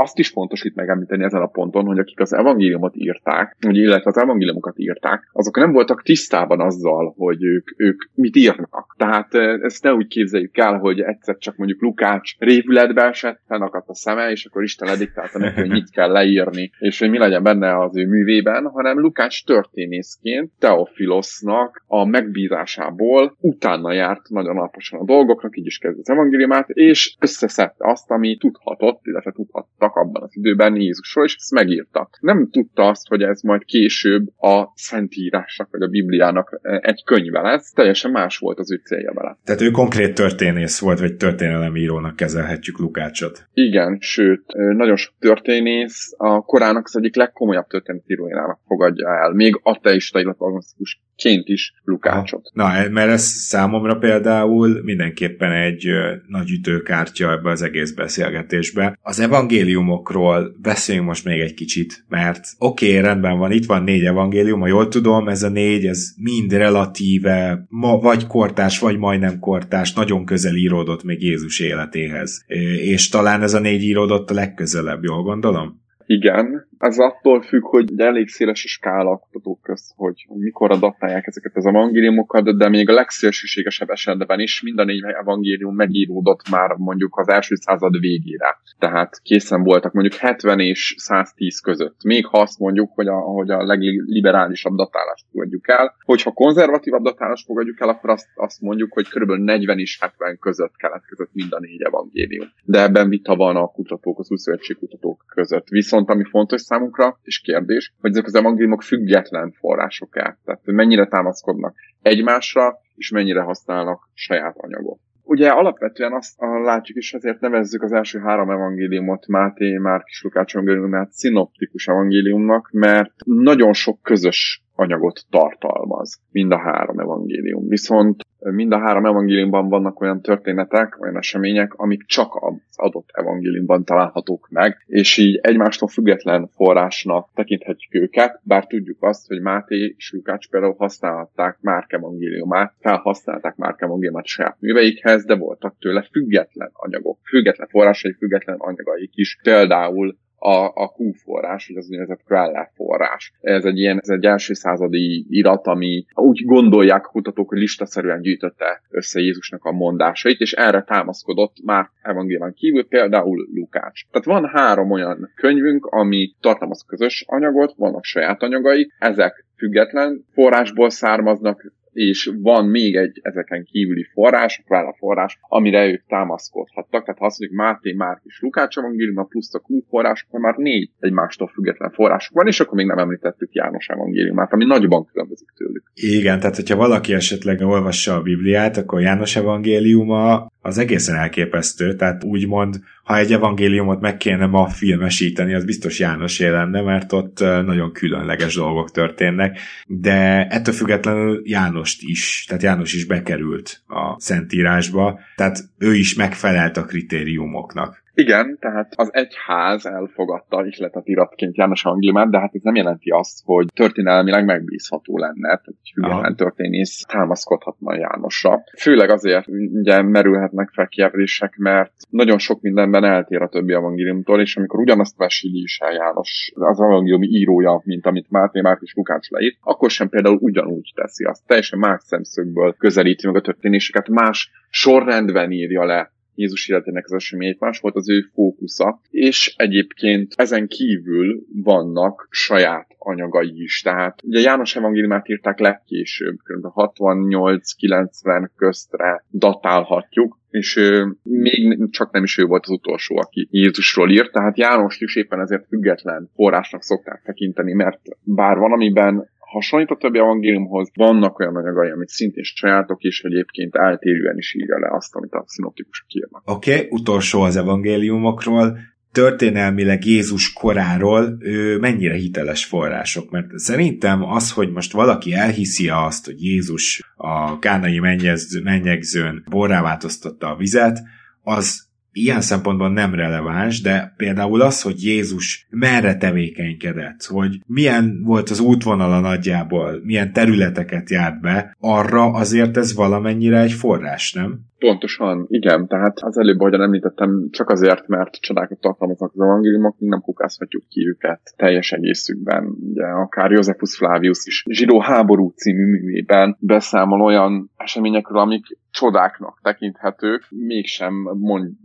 Azt is fontos itt megemlíteni ezen a ponton, hogy akik az evangéliumot írták, vagy illetve az evangéliumokat írták, azok nem voltak tisztában azzal, hogy ők, ők mit írnak. Tehát ezt ne úgy képzeljük el, hogy egyszer csak mondjuk Lukács révületbe esett, fennakadt a szeme, és akkor Isten lediktálta neki, hogy mit kell leírni, és hogy mi legyen benne az ő művében, hanem Lukács történészként Teofilosznak a megbízásából utána járt nagyon alaposan a dolgoknak, így is kezd az evangéliumát, és összeszedte azt, ami tudhatott, illetve tudhattak tudtak abban az időben Jézusról, és ezt megírta. Nem tudta azt, hogy ez majd később a Szentírásnak, vagy a Bibliának egy könyve lesz, teljesen más volt az ő célja vele. Tehát ő konkrét történész volt, vagy történelemírónak kezelhetjük Lukácsot. Igen, sőt, nagyon sok történész a korának az egyik legkomolyabb történetírójának fogadja el, még ateista, illetve agnosztikusként is Lukácsot. Na, mert ez számomra például mindenképpen egy nagy ütőkártya ebbe az egész beszélgetésbe. Az evangélium evangéliumokról beszéljünk most még egy kicsit, mert oké, okay, rendben van, itt van négy evangélium, ha jól tudom, ez a négy, ez mind relatíve ma vagy kortás, vagy majdnem kortás, nagyon közel íródott még Jézus életéhez. És talán ez a négy íródott a legközelebb, jól gondolom? Igen, ez attól függ, hogy elég széles a skála kutatók közt, hogy, hogy mikor adatálják ezeket az evangéliumokat, de még a legszélsőségesebb esetben is mind a négy evangélium megíródott már mondjuk az első század végére. Tehát készen voltak mondjuk 70 és 110 között. Még ha azt mondjuk, hogy a, hogy a legliberálisabb datálást fogadjuk el. Hogyha konzervatívabb datálást fogadjuk el, akkor azt, azt mondjuk, hogy kb. 40 és 70 között keletkezett mind a négy evangélium. De ebben vita van a kutatók, az új kutatók között. Viszont ami fontos számunkra, és kérdés, hogy ezek az evangéliumok független források-e. Tehát mennyire támaszkodnak egymásra, és mennyire használnak saját anyagot. Ugye alapvetően azt látjuk is, ezért nevezzük az első három evangéliumot Máté, Márk és Lukács evangéliumát szinoptikus evangéliumnak, mert nagyon sok közös anyagot tartalmaz, mind a három evangélium. Viszont mind a három evangéliumban vannak olyan történetek, olyan események, amik csak az adott evangéliumban találhatók meg, és így egymástól független forrásnak tekinthetjük őket, bár tudjuk azt, hogy Máté és Lukács például használhatták Márk evangéliumát, felhasználták Márk evangéliumát saját műveikhez, de voltak tőle független anyagok, független forrásai, független anyagaik is. Például a, a Q forrás, vagy az úgynevezett Quelle forrás. Ez egy ilyen, ez egy első századi irat, ami úgy gondolják a kutatók, hogy listaszerűen gyűjtötte össze Jézusnak a mondásait, és erre támaszkodott már evangéliumán kívül például Lukács. Tehát van három olyan könyvünk, ami tartalmaz közös anyagot, vannak saját anyagai, ezek független forrásból származnak, és van még egy ezeken kívüli forrás, a forrás, amire ők támaszkodhattak. Tehát ha azt mondjuk Máté, Márk és Lukács evangélium, plusz a Q forrás, akkor már négy egymástól független források van, és akkor még nem említettük János evangéliumát, ami nagyban különbözik tőlük. Igen, tehát hogyha valaki esetleg olvassa a Bibliát, akkor János evangéliuma az egészen elképesztő, tehát úgymond, ha egy evangéliumot meg kéne ma filmesíteni, az biztos János lenne, mert ott nagyon különleges dolgok történnek, de ettől függetlenül Jánost is, tehát János is bekerült a Szentírásba, tehát ő is megfelelt a kritériumoknak. Igen, tehát az egyház elfogadta ihletet iratként János Anglimát, de hát ez nem jelenti azt, hogy történelmileg megbízható lenne, tehát független történész támaszkodhatna Jánosra. Főleg azért ugye merülhetnek fel kérdések, mert nagyon sok mindenben eltér a többi evangéliumtól, és amikor ugyanazt meséli is el János, az evangéliumi írója, mint amit Máté Márk és Lukács leírt, akkor sem például ugyanúgy teszi azt. Teljesen más szemszögből közelíti meg a történéseket, más sorrendben írja le Jézus életének az eseményét, más volt az ő fókusza, és egyébként ezen kívül vannak saját anyagai is. Tehát ugye János evangéliumát írták legkésőbb, kb. 68-90 köztre datálhatjuk, és ő, még csak nem is ő volt az utolsó, aki Jézusról írt, tehát János is éppen ezért független forrásnak szokták tekinteni, mert bár van, amiben hasonlít a többi evangéliumhoz, vannak olyan anyagai, amit szintén sajátok, és egyébként eltérően is írja le azt, amit a szinoptikusok írnak. Oké, okay, utolsó az evangéliumokról történelmileg Jézus koráról ő mennyire hiteles források, mert szerintem az, hogy most valaki elhiszi azt, hogy Jézus a kánai mennyegzőn borrá változtatta a vizet, az ilyen szempontból nem releváns, de például az, hogy Jézus merre tevékenykedett, hogy milyen volt az útvonala nagyjából, milyen területeket járt be, arra azért ez valamennyire egy forrás, nem? Pontosan, igen. Tehát az előbb, ahogyan említettem, csak azért, mert csodákat tartalmaznak az evangéliumok, nem kukázhatjuk ki őket teljes egészükben. Ugye akár Josephus Flavius is Zsidó háború című művében beszámol olyan eseményekről, amik csodáknak tekinthetők, mégsem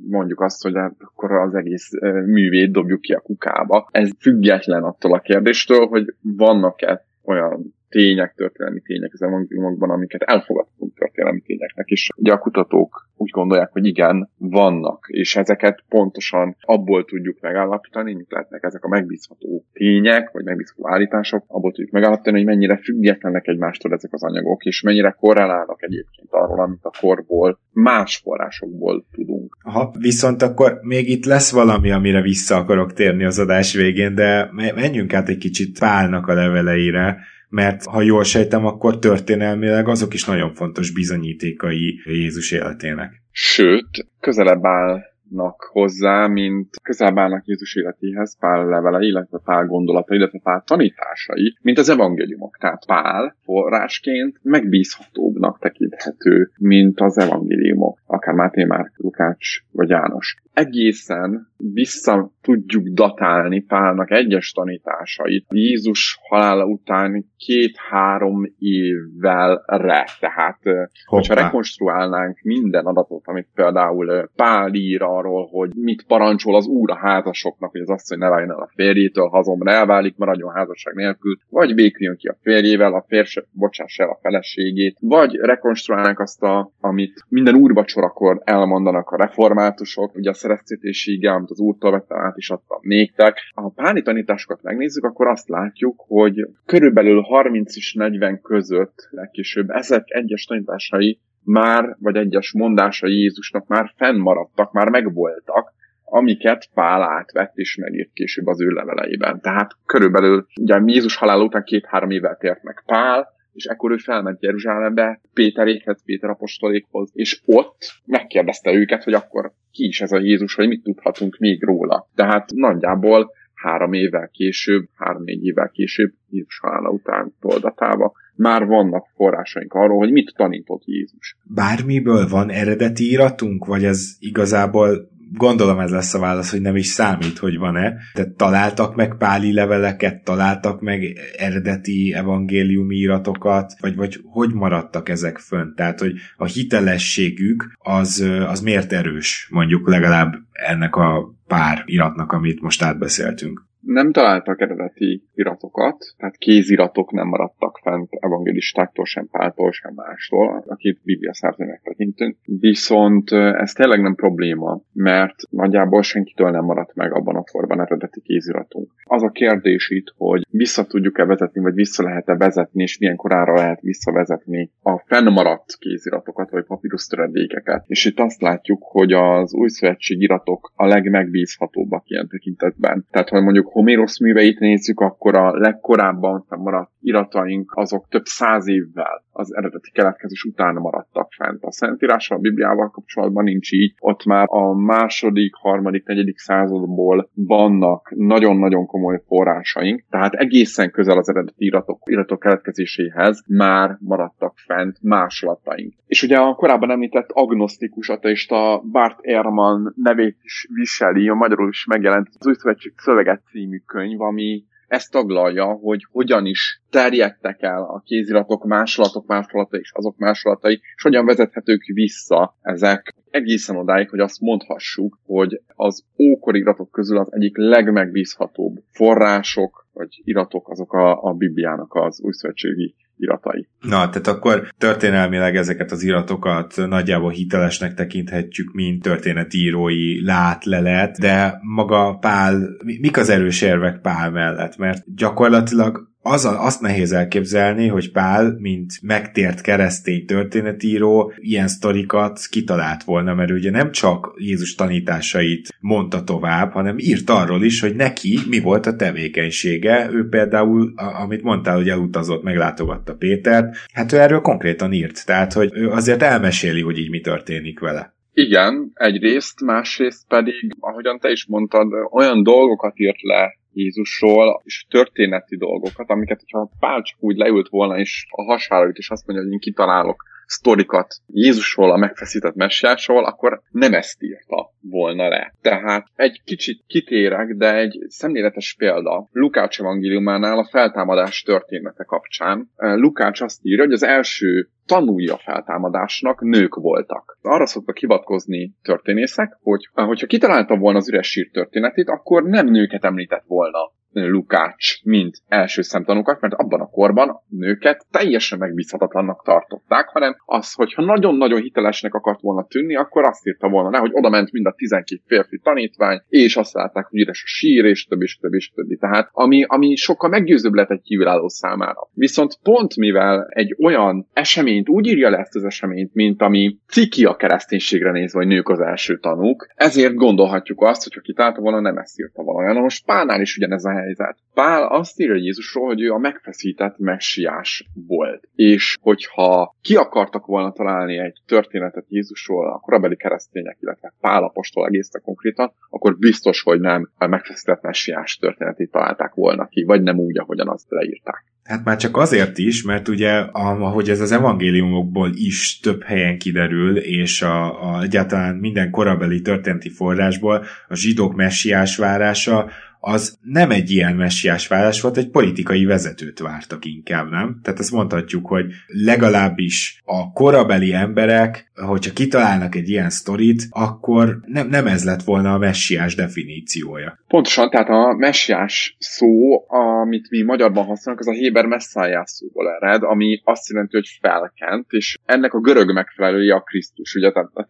mondjuk azt, hogy akkor az egész művét dobjuk ki a kukába. Ez független attól a kérdéstől, hogy vannak-e olyan tények, történelmi tények az evangéliumokban, amiket elfogadhatunk történelmi tényeknek, és ugye a kutatók úgy gondolják, hogy igen, vannak, és ezeket pontosan abból tudjuk megállapítani, mint lehetnek ezek a megbízható tények, vagy megbízható állítások, abból tudjuk megállapítani, hogy mennyire függetlenek egymástól ezek az anyagok, és mennyire korrelálnak egyébként arról, amit a korból, más forrásokból tudunk. Aha, viszont akkor még itt lesz valami, amire vissza akarok térni az adás végén, de menjünk át egy kicsit Pálnak a leveleire, mert ha jól sejtem, akkor történelmileg azok is nagyon fontos bizonyítékai Jézus életének. Sőt, közelebb áll állnak hozzá, mint közelebb állnak Jézus életéhez, Pál levele, illetve Pál gondolata, illetve Pál tanításai, mint az evangéliumok. Tehát Pál forrásként megbízhatóbbnak tekinthető, mint az evangéliumok, akár Máté Márk, Lukács vagy János egészen vissza tudjuk datálni Pálnak egyes tanításait Jézus halála után két-három évvel re. Tehát, Hoppá. hogyha rekonstruálnánk minden adatot, amit például Pál ír arról, hogy mit parancsol az úr a házasoknak, hogy az asszony ne váljon el a férjétől, hazomra elválik, maradjon házasság nélkül, vagy béküljön ki a férjével, a férse bocsássa el a feleségét, vagy rekonstruálnánk azt, a, amit minden úrvacsorakor elmondanak a reformátusok, ugye a szereztetési ige, amit az úrtól vettem, át is adtam néktek. Ha a páni tanításokat megnézzük, akkor azt látjuk, hogy körülbelül 30 és 40 között legkésőbb ezek egyes tanításai már, vagy egyes mondásai Jézusnak már fennmaradtak, már megvoltak, amiket Pál átvett és megírt később az ő leveleiben. Tehát körülbelül, ugye Jézus halál után két-három évvel tért meg Pál, és ekkor ő felment Jeruzsálembe Péterékhez, Péter apostolékhoz, és ott megkérdezte őket, hogy akkor ki is ez a Jézus, vagy mit tudhatunk még róla. Tehát nagyjából három évvel később, három-négy évvel később, Jézus halála után toldatába, már vannak forrásaink arról, hogy mit tanított Jézus. Bármiből van eredeti iratunk, vagy ez igazából gondolom ez lesz a válasz, hogy nem is számít, hogy van-e. Tehát találtak meg páli leveleket, találtak meg eredeti evangéliumi iratokat, vagy, vagy hogy maradtak ezek fönt? Tehát, hogy a hitelességük az, az miért erős, mondjuk legalább ennek a pár iratnak, amit most átbeszéltünk nem találtak eredeti iratokat, tehát kéziratok nem maradtak fent evangélistáktól, sem Páltól, sem mástól, akit Biblia szerzőnek tekintünk. Viszont ez tényleg nem probléma, mert nagyjából senkitől nem maradt meg abban a korban eredeti kéziratunk. Az a kérdés itt, hogy vissza tudjuk-e vezetni, vagy vissza lehet-e vezetni, és milyen korára lehet visszavezetni a fennmaradt kéziratokat, vagy papírusztöredékeket. És itt azt látjuk, hogy az új szövetség iratok a legmegbízhatóbbak ilyen tekintetben. Tehát, hogy mondjuk Homérosz műveit nézzük, akkor a legkorábban maradt irataink azok több száz évvel az eredeti keletkezés után maradtak fent. A Szentírással, a Bibliával kapcsolatban nincs így. Ott már a második, harmadik, negyedik századból vannak nagyon-nagyon komoly forrásaink, tehát egészen közel az eredeti iratok, iratok keletkezéséhez már maradtak fent másolataink. És ugye a korábban említett agnosztikus ateista Bart Ehrman nevét is viseli, a magyarul is megjelent az új szöveget című könyv, ami ezt taglalja, hogy hogyan is terjedtek el a kéziratok másolatok másolatai és azok másolatai, és hogyan vezethetők vissza ezek. Egészen odáig, hogy azt mondhassuk, hogy az ókori iratok közül az egyik legmegbízhatóbb források, vagy iratok azok a, a Bibliának az újszövetségi iratai. Na, tehát akkor történelmileg ezeket az iratokat nagyjából hitelesnek tekinthetjük, mint történetírói látlelet, de maga Pál, mik az erős érvek Pál mellett? Mert gyakorlatilag az a, azt nehéz elképzelni, hogy Pál, mint megtért keresztény történetíró, ilyen sztorikat kitalált volna, mert ugye nem csak Jézus tanításait mondta tovább, hanem írt arról is, hogy neki mi volt a tevékenysége. Ő például, amit mondtál, hogy elutazott, meglátogatta Pétert, hát ő erről konkrétan írt, tehát hogy ő azért elmeséli, hogy így mi történik vele. Igen, egyrészt, másrészt pedig, ahogyan te is mondtad, olyan dolgokat írt le Jézusról, és történeti dolgokat, amiket, hogyha Pál csak úgy leült volna, és a hasára és azt mondja, hogy én kitalálok sztorikat Jézusról, a megfeszített messiásról, akkor nem ezt írta volna le. Tehát egy kicsit kitérek, de egy szemléletes példa Lukács evangéliumánál a feltámadás története kapcsán. Lukács azt írja, hogy az első tanulja a feltámadásnak nők voltak. Arra szoktak hivatkozni történészek, hogy hogyha kitalálta volna az üres sír történetét, akkor nem nőket említett volna Lukács, mint első szemtanúkat, mert abban a korban a nőket teljesen megbízhatatlannak tartották, hanem az, hogyha nagyon-nagyon hitelesnek akart volna tűnni, akkor azt írta volna rá, hogy oda ment mind a 12 férfi tanítvány, és azt látták, hogy üres a sír, és többi, és többi, és többi. Tehát ami, ami sokkal meggyőzőbb lett egy kívülálló számára. Viszont pont mivel egy olyan eseményt, úgy írja le ezt az eseményt, mint ami ciki a kereszténységre nézve, hogy nők az első tanúk, ezért gondolhatjuk azt, hogy aki találta volna, nem ezt írta volna. Na most Pálnál is ugyanez a helyzet. Pál azt írja Jézusról, hogy ő a megfeszített messiás volt. És hogyha ki akartak volna találni egy történetet Jézusról a korabeli keresztények, illetve Pál apostol egészen konkrétan, akkor biztos, hogy nem a megfeszített messiás történetét találták volna ki, vagy nem úgy, ahogyan azt leírták. Hát már csak azért is, mert ugye, ahogy ez az evangéliumokból is több helyen kiderül, és a, a egyáltalán minden korabeli történeti forrásból a zsidók messiás várása az nem egy ilyen messiás válasz volt, egy politikai vezetőt vártak inkább, nem? Tehát azt mondhatjuk, hogy legalábbis a korabeli emberek, hogyha kitalálnak egy ilyen sztorit, akkor nem, nem ez lett volna a messiás definíciója. Pontosan, tehát a messiás szó, amit mi magyarban használunk, az a Héber messzájás szóból ered, ami azt jelenti, hogy felkent, és ennek a görög megfelelője a Krisztus. Ugye, tehát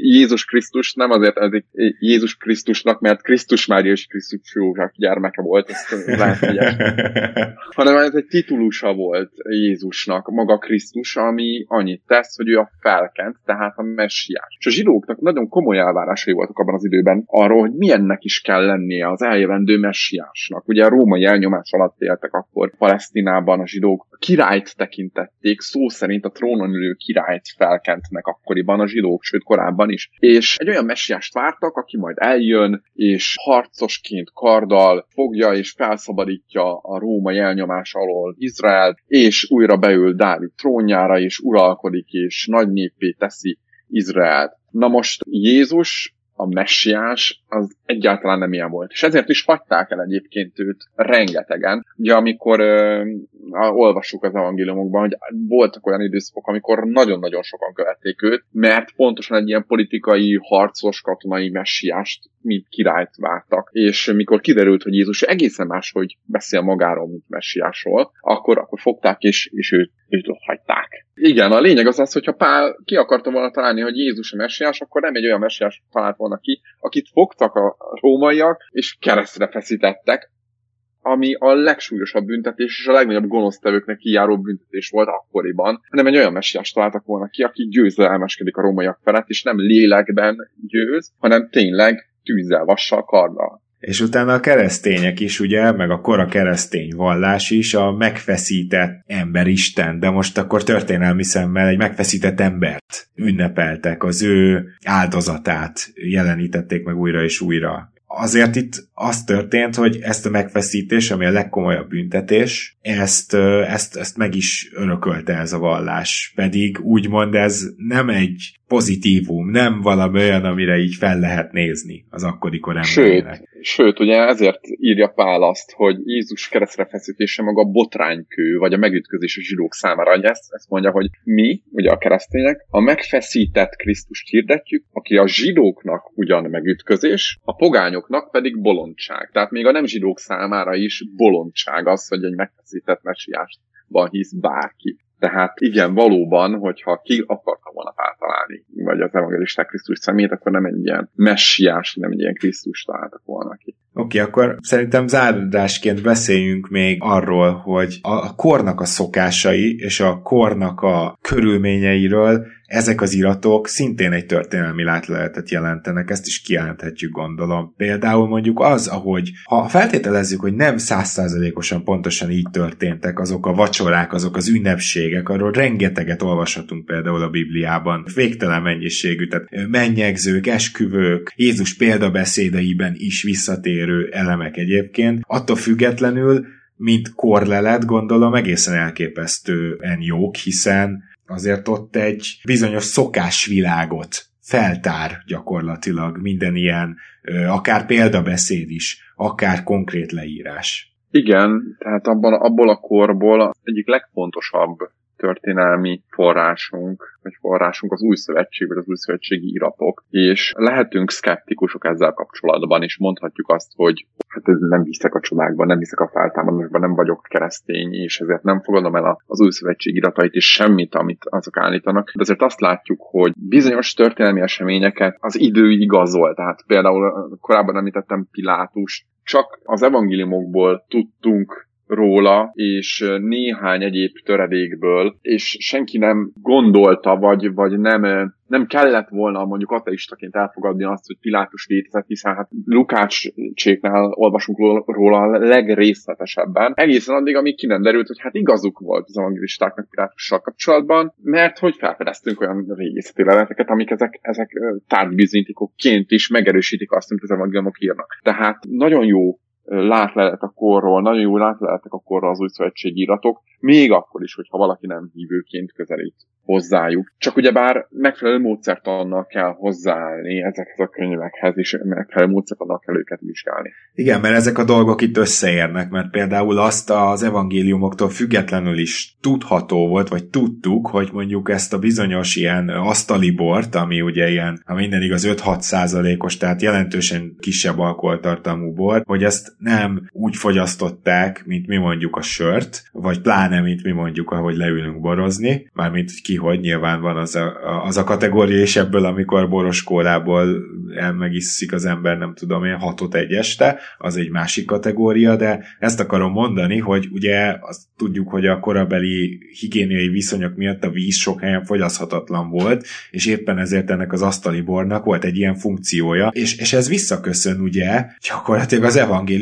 Jézus Krisztus nem azért ezik Jézus Krisztusnak, mert Krisztus Mária és Krisztus József gyermeke volt, ezt lehet, hanem ez egy titulusa volt Jézusnak, maga Krisztus, ami annyit tesz, hogy ő a felkent, tehát a messiás. És a zsidóknak nagyon komoly elvárásai voltak abban az időben arról, hogy milyennek is kell lennie az eljövendő messiásnak. Ugye a római elnyomás alatt éltek akkor Palesztinában a zsidók, a királyt tekintették, szó szerint a trónon ülő királyt felkentnek akkoriban a zsidók, sőt korábban is. És egy olyan messiást vártak, aki majd eljön, és harcosként karddal fogja és felszabadítja a római elnyomás alól Izrael, és újra beül Dávid trónjára, és uralkodik, és nagy népé teszi Izraelt. Na most Jézus a messiás az egyáltalán nem ilyen volt. És ezért is hagyták el egyébként őt rengetegen. Ugye amikor ö, olvassuk az evangéliumokban, hogy voltak olyan időszakok, amikor nagyon-nagyon sokan követték őt, mert pontosan egy ilyen politikai, harcos, katonai messiást, mint királyt vártak. És mikor kiderült, hogy Jézus egészen más, hogy beszél magáról, mint messiásról, akkor, akkor fogták és, és őt, őt ott hagyták. Igen, a lényeg az az, hogyha Pál ki akarta volna találni, hogy Jézus a messiás, akkor nem egy olyan messiás talált volna ki, akit fogtak a rómaiak, és keresztre feszítettek, ami a legsúlyosabb büntetés és a legnagyobb gonosztevőknek kijáró büntetés volt akkoriban, hanem egy olyan messiás találtak volna ki, aki győzelmeskedik a rómaiak felett, és nem lélekben győz, hanem tényleg tűzzel, vassal, karddal. És utána a keresztények is, ugye, meg a kora keresztény vallás is a megfeszített emberisten, de most akkor történelmi szemmel egy megfeszített embert ünnepeltek, az ő áldozatát jelenítették meg újra és újra. Azért itt az történt, hogy ezt a megfeszítés, ami a legkomolyabb büntetés, ezt, ezt, ezt meg is örökölte ez a vallás. Pedig úgymond ez nem egy pozitívum, nem valami olyan, amire így fel lehet nézni az akkori kor Sőt, sőt, ugye ezért írja Pál azt, hogy Jézus keresztre feszítése maga botránykő, vagy a megütközés a zsidók számára. Ezt, ezt mondja, hogy mi, ugye a keresztények, a megfeszített Krisztust hirdetjük, aki a zsidóknak ugyan megütközés, a pogányoknak pedig bolondság. Tehát még a nem zsidók számára is bolondság az, hogy egy megfeszített mesiásban hisz bárki. Tehát igen, valóban, hogyha ki akarta volna feltalálni, vagy az evangelisták Krisztus szemét, akkor nem egy ilyen messiás, nem egy ilyen Krisztus találtak volna ki. Oké, akkor szerintem záradásként beszéljünk még arról, hogy a kornak a szokásai és a kornak a körülményeiről ezek az iratok szintén egy történelmi látleletet jelentenek, ezt is kijelenthetjük gondolom. Például mondjuk az, ahogy ha feltételezzük, hogy nem százszázalékosan pontosan így történtek azok a vacsorák, azok az ünnepségek, arról rengeteget olvashatunk például a Bibliában, végtelen mennyiségű, tehát mennyegzők, esküvők, Jézus példabeszédeiben is visszatérő elemek egyébként. Attól függetlenül mint korlelet, gondolom egészen elképesztően jók, hiszen azért ott egy bizonyos szokásvilágot feltár gyakorlatilag minden ilyen, akár példabeszéd is, akár konkrét leírás. Igen, tehát abban, abból a korból egyik legfontosabb történelmi forrásunk, vagy forrásunk az új szövetség, vagy az új szövetségi iratok, és lehetünk szkeptikusok ezzel kapcsolatban, és mondhatjuk azt, hogy hát nem hiszek a csodákban, nem hiszek a feltámadásban, nem vagyok keresztény, és ezért nem fogadom el az új szövetség iratait, és semmit, amit azok állítanak. De azért azt látjuk, hogy bizonyos történelmi eseményeket az idő igazol. Tehát például korábban említettem Pilátus, csak az evangéliumokból tudtunk róla, és néhány egyéb töredékből, és senki nem gondolta, vagy, vagy nem nem kellett volna mondjuk ateistaként elfogadni azt, hogy Pilátus létezett, hiszen hát Lukácséknál olvasunk róla a legrészletesebben, egészen addig, amíg ki nem derült, hogy hát igazuk volt az evangelistáknak Pilátussal kapcsolatban, mert hogy felfedeztünk olyan régészeti leleteket, amik ezek, ezek tárgybizonyítékokként is megerősítik azt, amit az evangéliumok írnak. Tehát nagyon jó látlelet a korról, nagyon jó látleletek a korról az új szövetségi iratok, még akkor is, hogyha valaki nem hívőként közelít hozzájuk. Csak ugyebár megfelelő módszertannal kell hozzáállni ezekhez a könyvekhez, és megfelelő módszertannal kell őket vizsgálni. Igen, mert ezek a dolgok itt összeérnek, mert például azt az evangéliumoktól függetlenül is tudható volt, vagy tudtuk, hogy mondjuk ezt a bizonyos ilyen asztali bort, ami ugye ilyen, ha minden igaz 5-6 százalékos, tehát jelentősen kisebb alkoholtartalmú bor, hogy ezt nem úgy fogyasztották, mint mi mondjuk a sört, vagy pláne, mint mi mondjuk, ahogy leülünk borozni, mármint ki hogy nyilván van az a, az a kategória is ebből, amikor boros kólából megiszszik az ember, nem tudom én, hatot egy este, az egy másik kategória, de ezt akarom mondani, hogy ugye azt tudjuk, hogy a korabeli higiéniai viszonyok miatt a víz sok helyen fogyaszthatatlan volt, és éppen ezért ennek az asztali bornak volt egy ilyen funkciója, és, és ez visszaköszön ugye gyakorlatilag az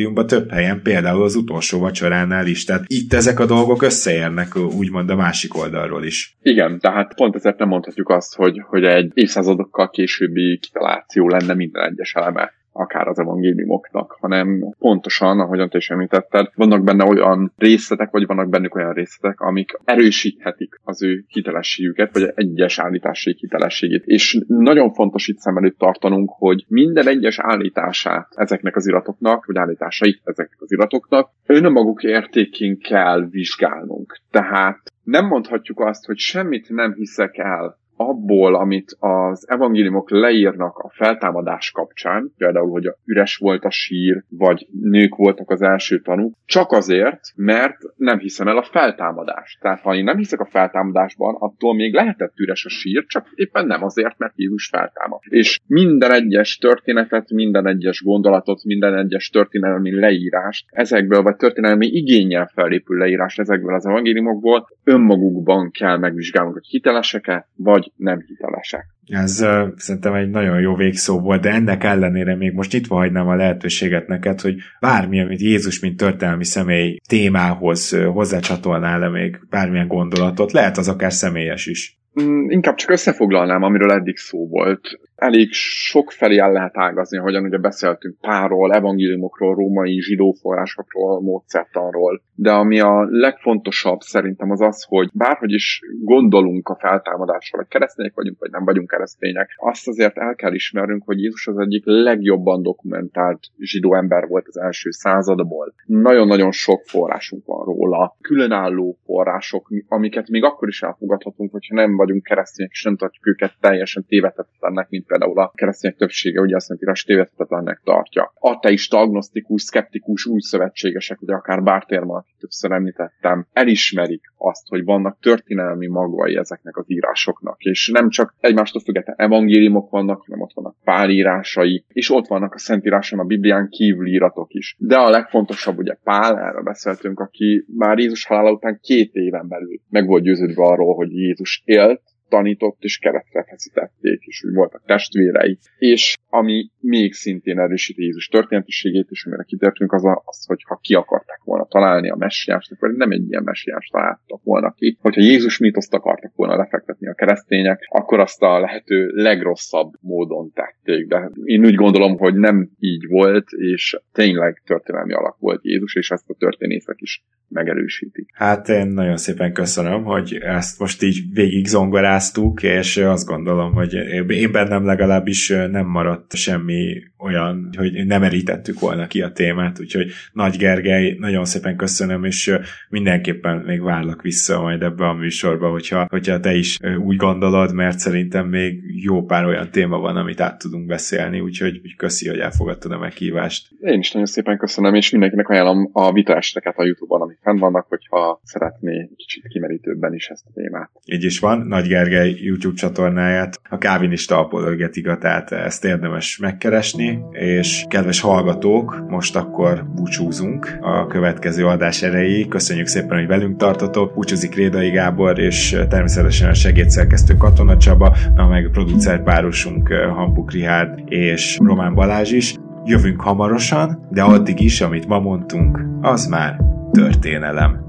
evangéliumban több helyen, például az utolsó vacsoránál is, tehát itt ezek a dolgok összeérnek úgymond a másik oldalról is. Igen, tehát pont ezért nem mondhatjuk azt, hogy, hogy egy évszázadokkal későbbi kitaláció lenne minden egyes eleme akár az evangéliumoknak, hanem pontosan, ahogyan te is említetted, vannak benne olyan részletek, vagy vannak bennük olyan részletek, amik erősíthetik az ő hitelességüket, vagy egyes állításai hitelességét. És nagyon fontos itt szem előtt tartanunk, hogy minden egyes állítását ezeknek az iratoknak, vagy állításait ezeknek az iratoknak önmaguk értékén kell vizsgálnunk. Tehát nem mondhatjuk azt, hogy semmit nem hiszek el abból, amit az evangéliumok leírnak a feltámadás kapcsán, például, hogy üres volt a sír, vagy nők voltak az első tanúk, csak azért, mert nem hiszem el a feltámadást. Tehát ha én nem hiszek a feltámadásban, attól még lehetett üres a sír, csak éppen nem azért, mert Jézus feltámad. És minden egyes történetet, minden egyes gondolatot, minden egyes történelmi leírást ezekből, vagy történelmi igényel felépül leírás ezekből az evangéliumokból önmagukban kell megvizsgálnunk, hogy hitelesek-e, vagy vagy nem hitelesek. Ez uh, szerintem egy nagyon jó végszó volt, de ennek ellenére még most itt hagynám a lehetőséget neked, hogy bármi, amit Jézus, mint történelmi személy témához uh, hozzácsatolnál-e még bármilyen gondolatot, lehet az akár személyes is. Mm, inkább csak összefoglalnám, amiről eddig szó volt. Elég sok felé el lehet ágazni, ahogyan ugye beszéltünk párról, evangéliumokról, római zsidó forrásokról, módszertanról, de ami a legfontosabb szerintem az az, hogy bárhogy is gondolunk a feltámadásra, vagy keresztények vagyunk, vagy nem vagyunk keresztények, azt azért el kell ismernünk, hogy Jézus az egyik legjobban dokumentált zsidó ember volt az első századból. Nagyon-nagyon sok forrásunk van róla, különálló források, amiket még akkor is elfogadhatunk, hogyha nem vagyunk keresztények, és nem tartjuk őket teljesen tévedhetetlennek, mint például a keresztények többsége ugye azt mondja, tévedhetetlennek tartja. Ateista, agnosztikus, szkeptikus, új szövetségesek, ugye akár Bártérma, akit többször említettem, elismerik azt, hogy vannak történelmi magvai ezeknek az írásoknak, és nem csak egymástól független evangéliumok vannak, hanem ott vannak pálírásai, és ott vannak a Szentíráson a Biblián kívüli iratok is. De a legfontosabb ugye Pál, erről beszéltünk, aki már Jézus halála után két éven belül meg volt győződve arról, hogy Jézus élt, tanított és keresztre feszítették, és úgy voltak testvérei. És ami még szintén erősíti Jézus történetiségét, és amire kitértünk, az, a, az, hogy ha ki akarták volna találni a messiást, akkor nem egy ilyen messiást találtak volna ki. Hogyha Jézus mítoszt akartak volna lefektetni a keresztények, akkor azt a lehető legrosszabb módon tették. De én úgy gondolom, hogy nem így volt, és tényleg történelmi alak volt Jézus, és ezt a történészek is megerősítik. Hát én nagyon szépen köszönöm, hogy ezt most így végig zongoráztuk, és azt gondolom, hogy én bennem legalábbis nem maradt semmi olyan, hogy nem erítettük volna ki a témát, úgyhogy Nagy Gergely, nagyon szépen köszönöm, és mindenképpen még várlak vissza majd ebbe a műsorba, hogyha, hogyha te is úgy gondolod, mert szerintem még jó pár olyan téma van, amit át tudunk beszélni, úgyhogy úgy köszi, hogy elfogadtad a meghívást. Én is nagyon szépen köszönöm, és mindenkinek ajánlom a vitáseket a Youtube-on, amik fenn vannak, hogyha szeretné kicsit kimerítőbben is ezt a témát. Így is van, Nagy Gergely YouTube csatornáját, a Kávinista apologetika, tehát ezt érdemes megkeresni, és kedves hallgatók, most akkor búcsúzunk a következő adás erejéig. Köszönjük szépen, hogy velünk tartotok. Búcsúzik Rédai Gábor, és természetesen a segédszerkesztő Katona Csaba, na meg producer párosunk Hampuk Rihárd és Román Balázs is. Jövünk hamarosan, de addig is, amit ma mondtunk, az már történelem.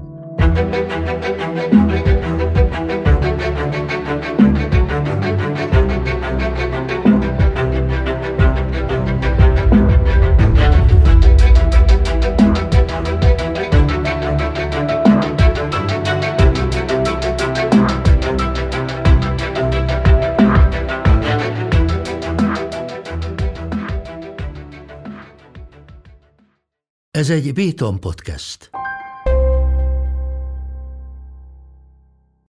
Ez egy Béton podcast.